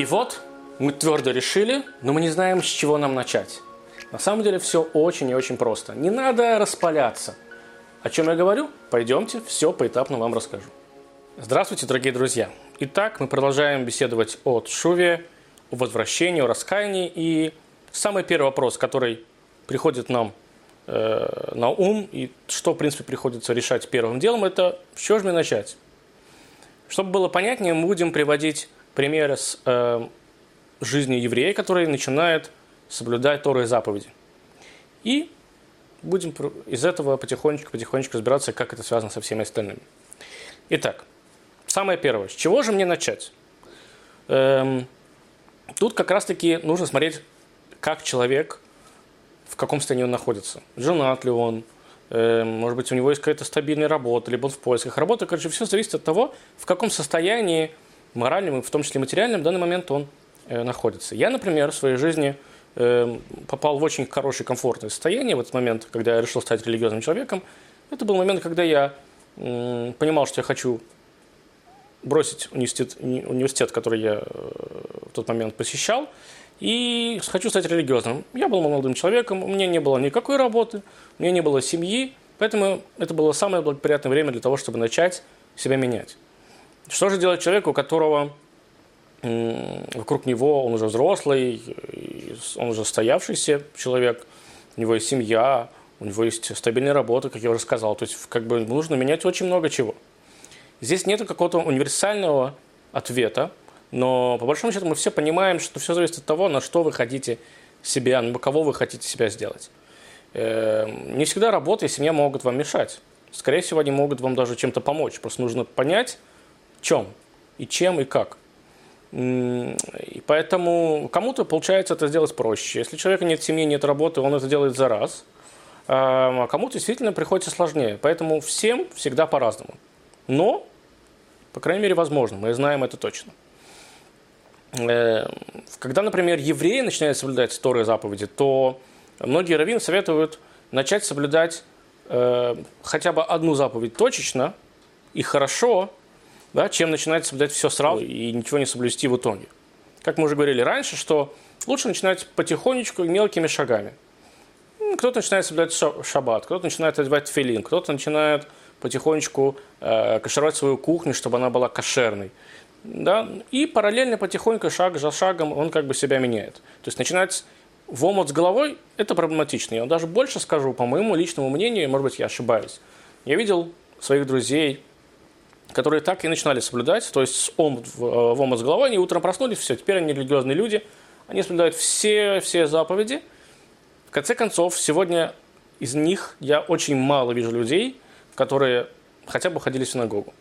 И вот мы твердо решили, но мы не знаем, с чего нам начать. На самом деле все очень и очень просто. Не надо распаляться. О чем я говорю? Пойдемте, все поэтапно вам расскажу. Здравствуйте, дорогие друзья. Итак, мы продолжаем беседовать о Шуве, о возвращении, о раскаянии. И самый первый вопрос, который приходит нам э, на ум, и что, в принципе, приходится решать первым делом, это с чего же мне начать? Чтобы было понятнее, мы будем приводить примеры с э, жизни еврея, который начинает соблюдать Торы и заповеди. И будем из этого потихонечку-потихонечку разбираться, как это связано со всеми остальными. Итак, самое первое. С чего же мне начать? Эм, тут как раз-таки нужно смотреть, как человек, в каком состоянии он находится. Женат ли он, эм, может быть, у него есть какая-то стабильная работа, либо он в поисках работы. Короче, все зависит от того, в каком состоянии моральным и в том числе материальным в данный момент он э, находится. Я, например, в своей жизни э, попал в очень хорошее, комфортное состояние в этот момент, когда я решил стать религиозным человеком. Это был момент, когда я э, понимал, что я хочу бросить университет, университет, который я э, в тот момент посещал, и хочу стать религиозным. Я был молодым человеком, у меня не было никакой работы, у меня не было семьи, поэтому это было самое благоприятное время для того, чтобы начать себя менять. Что же делать человеку, у которого вокруг него он уже взрослый, он уже стоявшийся человек, у него есть семья, у него есть стабильная работа, как я уже сказал. То есть как бы нужно менять очень много чего. Здесь нет какого-то универсального ответа, но по большому счету мы все понимаем, что все зависит от того, на что вы хотите себя, на кого вы хотите себя сделать. Эм, не всегда работа и семья могут вам мешать. Скорее всего, они могут вам даже чем-то помочь. Просто нужно понять, чем, и чем, и как. И поэтому кому-то получается это сделать проще. Если у человека нет семьи, нет работы, он это делает за раз. А кому-то действительно приходится сложнее. Поэтому всем всегда по-разному. Но, по крайней мере, возможно. Мы знаем это точно. Э, когда, например, евреи начинают соблюдать Торы заповеди, то многие раввины советуют начать соблюдать э, хотя бы одну заповедь точечно и хорошо, да, чем начинать соблюдать все сразу и ничего не соблюсти в итоге. Как мы уже говорили раньше, что лучше начинать потихонечку и мелкими шагами. Кто-то начинает соблюдать шаббат, кто-то начинает одевать филин, кто-то начинает потихонечку э, кашировать свою кухню, чтобы она была кошерной. Да? И параллельно потихоньку, шаг за шагом, он как бы себя меняет. То есть начинать в омут с головой – это проблематично. Я даже больше скажу, по моему личному мнению, может быть, я ошибаюсь. Я видел своих друзей, которые так и начинали соблюдать, то есть с ом, в, э, в омут с головой, они утром проснулись, все, теперь они религиозные люди, они соблюдают все, все заповеди. В конце концов, сегодня из них я очень мало вижу людей, которые хотя бы ходили в синагогу.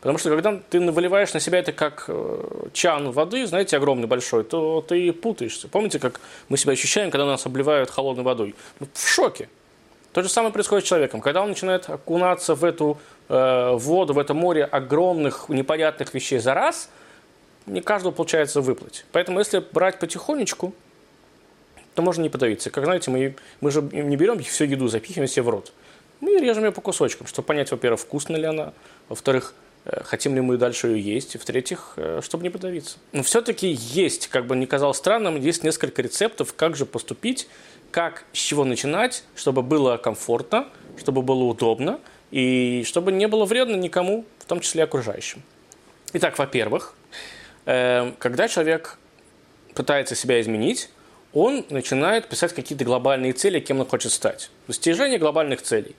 Потому что когда ты выливаешь на себя это как э, чан воды, знаете, огромный большой, то ты путаешься. Помните, как мы себя ощущаем, когда нас обливают холодной водой? Мы в шоке. То же самое происходит с человеком. Когда он начинает окунаться в эту э, воду, в это море огромных непонятных вещей за раз, не каждого получается выплыть. Поэтому если брать потихонечку, то можно не подавиться. Как знаете, мы, мы же не берем всю еду, запихиваем себе в рот. Мы режем ее по кусочкам, чтобы понять, во-первых, вкусна ли она, во-вторых, хотим ли мы дальше ее есть, и в-третьих, э, чтобы не подавиться. Но все-таки есть, как бы не казалось странным, есть несколько рецептов, как же поступить, как, с чего начинать, чтобы было комфортно, чтобы было удобно и чтобы не было вредно никому, в том числе окружающим. Итак, во-первых, э, когда человек пытается себя изменить, он начинает писать какие-то глобальные цели, кем он хочет стать. Достижение глобальных целей.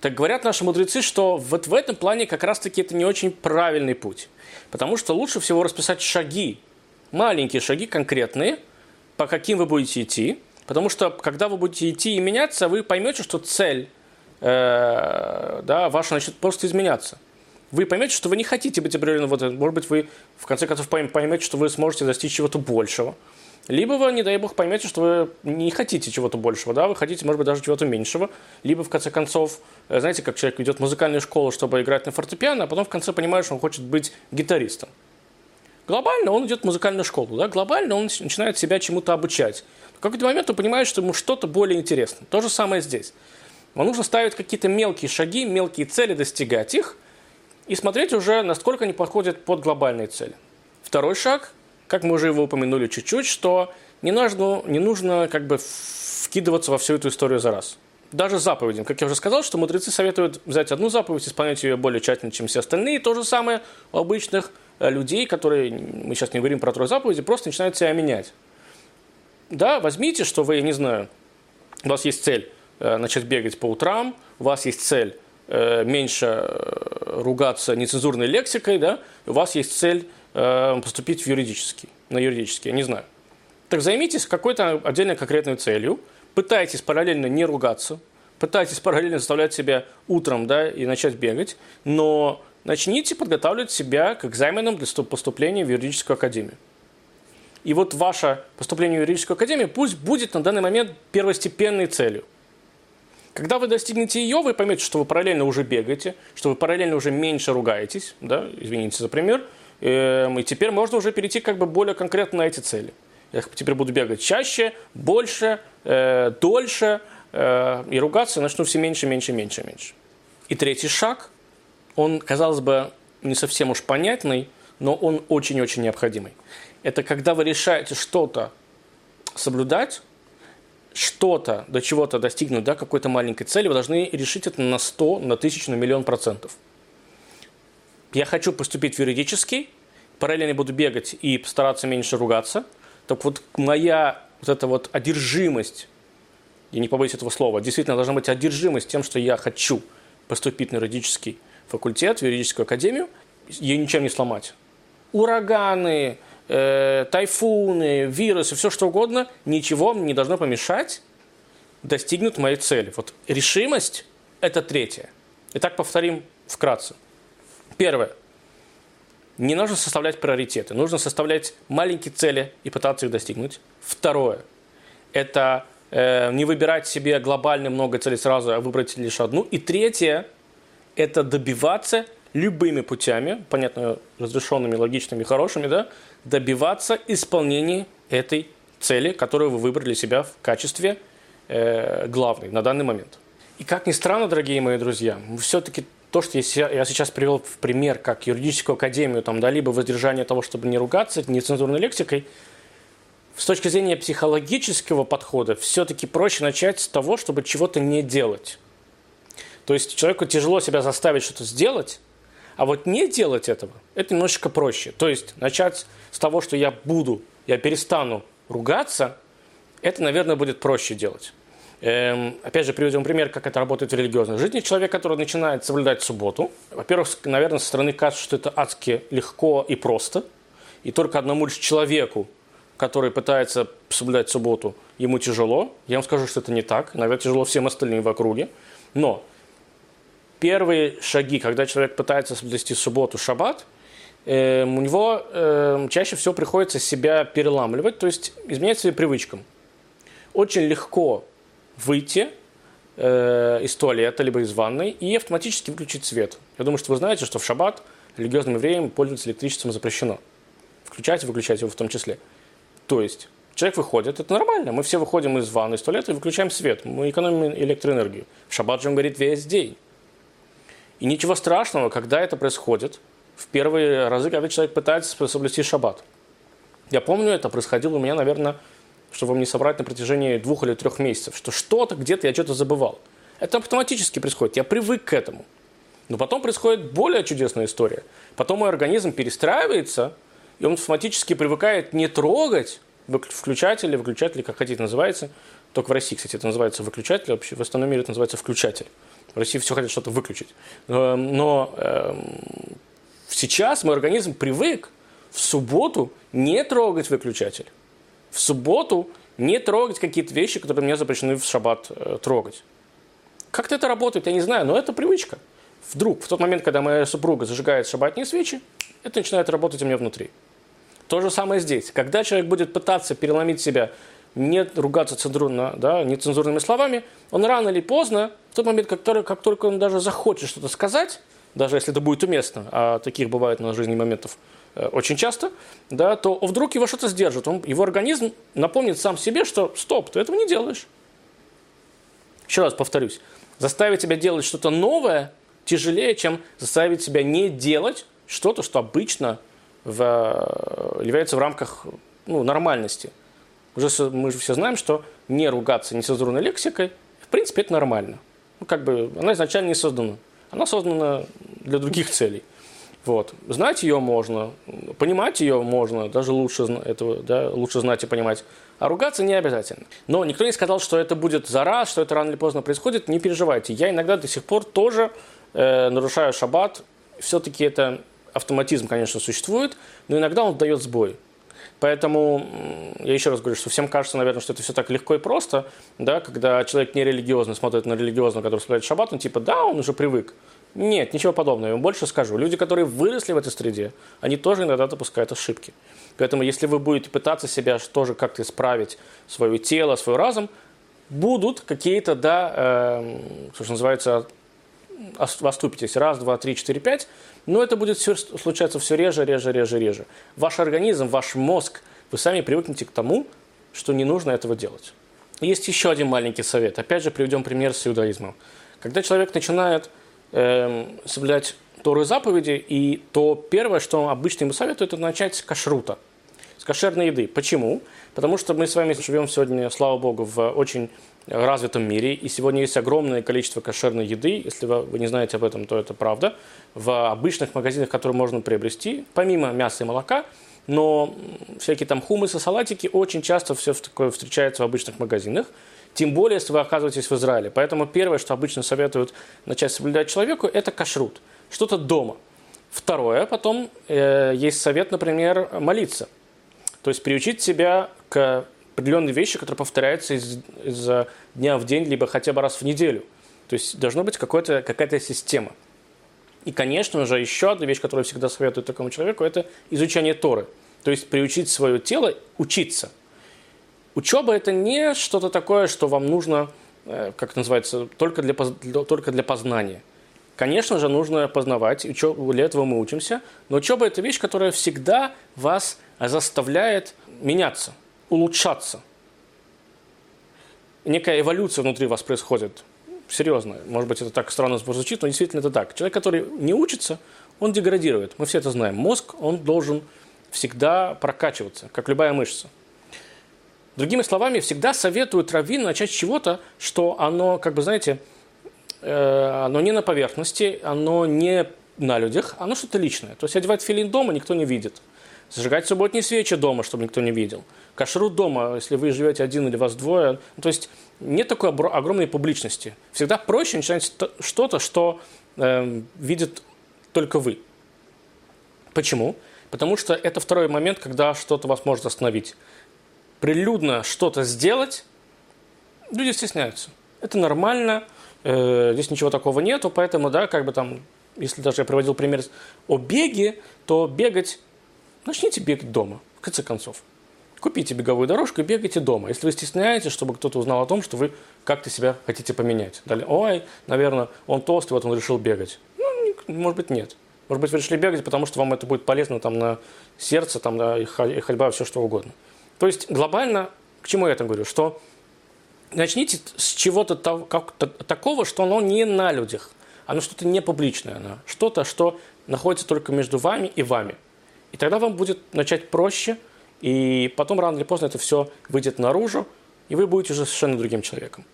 Так говорят наши мудрецы, что вот в этом плане как раз-таки это не очень правильный путь. Потому что лучше всего расписать шаги, маленькие шаги конкретные, по каким вы будете идти, Потому что, когда вы будете идти и меняться, вы поймете, что цель э, да, ваша начнет просто изменяться. Вы поймете, что вы не хотите быть определенным. Вот, может быть, вы в конце концов поймете, что вы сможете достичь чего-то большего. Либо вы, не дай бог, поймете, что вы не хотите чего-то большего, да, вы хотите, может быть, даже чего-то меньшего. Либо, в конце концов, э, знаете, как человек идет в музыкальную школу, чтобы играть на фортепиано, а потом в конце понимает, что он хочет быть гитаристом. Глобально он идет в музыкальную школу, да, глобально он начинает себя чему-то обучать. В какой-то момент он понимает, что ему что-то более интересно. То же самое здесь. Вам нужно ставить какие-то мелкие шаги, мелкие цели, достигать их и смотреть уже, насколько они подходят под глобальные цели. Второй шаг как мы уже его упомянули чуть-чуть, что не нужно, не нужно как бы вкидываться во всю эту историю за раз. Даже заповедям. Как я уже сказал, что мудрецы советуют взять одну заповедь, исполнять ее более тщательно, чем все остальные. То же самое у обычных э, людей, которые, мы сейчас не говорим про трое заповеди, просто начинают себя менять. Да, возьмите, что вы, я не знаю, у вас есть цель э, начать бегать по утрам, у вас есть цель э, меньше ругаться нецензурной лексикой, да, у вас есть цель поступить в юридический, на юридический, я не знаю. Так займитесь какой-то отдельной конкретной целью, пытайтесь параллельно не ругаться, пытайтесь параллельно заставлять себя утром да, и начать бегать, но начните подготавливать себя к экзаменам для поступления в юридическую академию. И вот ваше поступление в юридическую академию пусть будет на данный момент первостепенной целью. Когда вы достигнете ее, вы поймете, что вы параллельно уже бегаете, что вы параллельно уже меньше ругаетесь, да, извините за пример, и теперь можно уже перейти как бы более конкретно на эти цели. Я теперь буду бегать чаще, больше, э, дольше, э, и ругаться начну все меньше, меньше, меньше, меньше. И третий шаг, он, казалось бы, не совсем уж понятный, но он очень-очень необходимый. Это когда вы решаете что-то соблюдать, что-то, до чего-то достигнуть, да, какой-то маленькой цели, вы должны решить это на 100, на 1000, на миллион процентов. Я хочу поступить в юридический, параллельно буду бегать и постараться меньше ругаться – так вот, моя вот эта вот одержимость, я не побоюсь этого слова, действительно должна быть одержимость тем, что я хочу поступить на юридический факультет, в юридическую академию, ее ничем не сломать. Ураганы, э, тайфуны, вирусы, все что угодно, ничего мне не должно помешать достигнуть моей цели. Вот решимость – это третье. Итак, повторим вкратце. Первое – не нужно составлять приоритеты, нужно составлять маленькие цели и пытаться их достигнуть. Второе – это э, не выбирать себе глобально много целей сразу, а выбрать лишь одну. И третье – это добиваться любыми путями, понятно, разрешенными, логичными, хорошими, да, добиваться исполнения этой цели, которую вы выбрали себя в качестве э, главной на данный момент. И как ни странно, дорогие мои друзья, мы все-таки то, что я сейчас привел в пример, как юридическую академию, там, да, либо воздержание того, чтобы не ругаться нецензурной лексикой, с точки зрения психологического подхода, все-таки проще начать с того, чтобы чего-то не делать. То есть человеку тяжело себя заставить что-то сделать, а вот не делать этого, это немножечко проще. То есть начать с того, что я буду, я перестану ругаться, это, наверное, будет проще делать. Эм, опять же, приведем пример, как это работает в религиозной жизни. Человек, который начинает соблюдать субботу, во-первых, наверное, со стороны кажется, что это адски легко и просто. И только одному лишь человеку, который пытается соблюдать субботу, ему тяжело. Я вам скажу, что это не так. Наверное, тяжело всем остальным в округе. Но первые шаги, когда человек пытается соблюсти субботу, шаббат, э, у него э, чаще всего приходится себя переламливать, то есть изменять своим привычкам. Очень легко выйти э, из туалета, либо из ванной и автоматически выключить свет. Я думаю, что вы знаете, что в шаббат религиозным евреям пользоваться электричеством запрещено. Включать и выключать его в том числе. То есть человек выходит, это нормально. Мы все выходим из ванны, из туалета и выключаем свет. Мы экономим электроэнергию. В шаббат же он говорит весь день. И ничего страшного, когда это происходит в первые разы, когда человек пытается соблюсти шаббат. Я помню, это происходило у меня, наверное, чтобы вам не собрать на протяжении двух или трех месяцев, что что-то где-то я что-то забывал. Это автоматически происходит, я привык к этому. Но потом происходит более чудесная история. Потом мой организм перестраивается, и он автоматически привыкает не трогать включатель или выключатель, как хотите называется. Только в России, кстати, это называется выключатель, вообще в остальном мире это называется включатель. В России все хотят что-то выключить. Но, но э, сейчас мой организм привык в субботу не трогать выключатель в субботу не трогать какие-то вещи, которые мне запрещены в шаббат э, трогать. Как-то это работает, я не знаю, но это привычка. Вдруг, в тот момент, когда моя супруга зажигает шаббатные свечи, это начинает работать у меня внутри. То же самое здесь. Когда человек будет пытаться переломить себя, не ругаться цензурно, да, нецензурными словами, он рано или поздно, в тот момент, как, как только он даже захочет что-то сказать, даже если это будет уместно, а таких бывает на жизни моментов очень часто, да, то вдруг его что-то сдержит. Он, его организм напомнит сам себе, что стоп, ты этого не делаешь. Еще раз повторюсь. Заставить себя делать что-то новое тяжелее, чем заставить себя не делать что-то, что обычно в, э, является в рамках ну, нормальности. Уже мы же все знаем, что не ругаться нецензурной лексикой, в принципе, это нормально. Ну, как бы она изначально не создана. Она создана для других целей. Вот. Знать ее можно, понимать ее можно, даже лучше, этого, да, лучше знать и понимать. А ругаться не обязательно. Но никто не сказал, что это будет за раз, что это рано или поздно происходит. Не переживайте. Я иногда до сих пор тоже э, нарушаю шаббат. Все-таки это автоматизм, конечно, существует, но иногда он дает сбой. Поэтому я еще раз говорю, что всем кажется, наверное, что это все так легко и просто, да, когда человек нерелигиозный смотрит на религиозного, который соблюдает шаббат, он типа, да, он уже привык. Нет, ничего подобного. Я вам больше скажу. Люди, которые выросли в этой среде, они тоже иногда допускают ошибки. Поэтому, если вы будете пытаться себя тоже как-то исправить, свое тело, свой разум, будут какие-то, да, э, что называется, оступитесь. Раз, два, три, четыре, пять. Но это будет все, случаться все реже, реже, реже, реже. Ваш организм, ваш мозг, вы сами привыкнете к тому, что не нужно этого делать. Есть еще один маленький совет. Опять же, приведем пример с иудаизмом. Когда человек начинает э, соблюдать Торы заповеди, и то первое, что обычно ему советуют, это начать с кашрута, с кошерной еды. Почему? Потому что мы с вами живем сегодня, слава богу, в очень развитом мире, и сегодня есть огромное количество кошерной еды. Если вы, вы не знаете об этом, то это правда. В обычных магазинах, которые можно приобрести, помимо мяса и молока, но всякие там хумусы, салатики очень часто все такое встречается в обычных магазинах. Тем более, если вы оказываетесь в Израиле. Поэтому первое, что обычно советуют начать соблюдать человеку, это кашрут. Что-то дома. Второе, потом э, есть совет, например, молиться. То есть приучить себя к определенные вещи, которые повторяются из, из дня в день, либо хотя бы раз в неделю. То есть должна быть какая-то система. И, конечно же, еще одна вещь, которую всегда советую такому человеку, это изучение Торы. То есть приучить свое тело учиться. Учеба – это не что-то такое, что вам нужно, э, как называется, только для, только для познания. Конечно же, нужно познавать, учебу, для этого мы учимся, но учеба – это вещь, которая всегда вас заставляет меняться – улучшаться. Некая эволюция внутри вас происходит. Серьезно. Может быть, это так странно звучит, но действительно это так. Человек, который не учится, он деградирует. Мы все это знаем. Мозг, он должен всегда прокачиваться, как любая мышца. Другими словами, всегда советуют раввину начать с чего-то, что оно, как бы, знаете, э, оно не на поверхности, оно не на людях, оно что-то личное. То есть одевать филин дома никто не видит. Зажигать субботние свечи дома, чтобы никто не видел. Кашрут дома, если вы живете один или вас двое. Ну, то есть нет такой огромной публичности. Всегда проще начинать что-то, что э, видит только вы. Почему? Потому что это второй момент, когда что-то вас может остановить. Прилюдно что-то сделать, люди стесняются. Это нормально, э, здесь ничего такого нету, поэтому, да, как бы там, если даже я приводил пример о беге, то бегать Начните бегать дома, в конце концов. Купите беговую дорожку и бегайте дома. Если вы стесняетесь, чтобы кто-то узнал о том, что вы как-то себя хотите поменять. Далее, ой, наверное, он толстый, вот он решил бегать. Ну, может быть, нет. Может быть, вы решили бегать, потому что вам это будет полезно там, на сердце, там, на ходьба, все что угодно. То есть глобально, к чему я это говорю? Что начните с чего-то такого, что оно не на людях, оно что-то не публичное, оно что-то, что находится только между вами и вами – и тогда вам будет начать проще, и потом рано или поздно это все выйдет наружу, и вы будете уже совершенно другим человеком.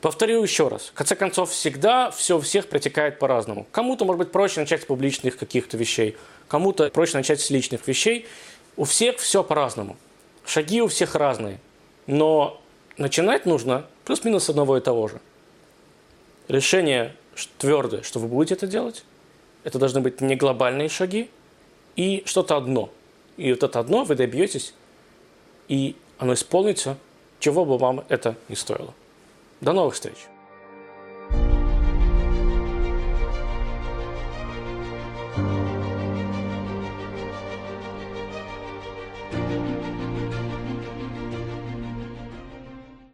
Повторю еще раз. В конце концов, всегда все у всех протекает по-разному. Кому-то, может быть, проще начать с публичных каких-то вещей, кому-то проще начать с личных вещей. У всех все по-разному. Шаги у всех разные. Но начинать нужно плюс-минус одного и того же. Решение твердое, что вы будете это делать. Это должны быть не глобальные шаги, и что-то одно. И вот это одно вы добьетесь, и оно исполнится, чего бы вам это ни стоило. До новых встреч!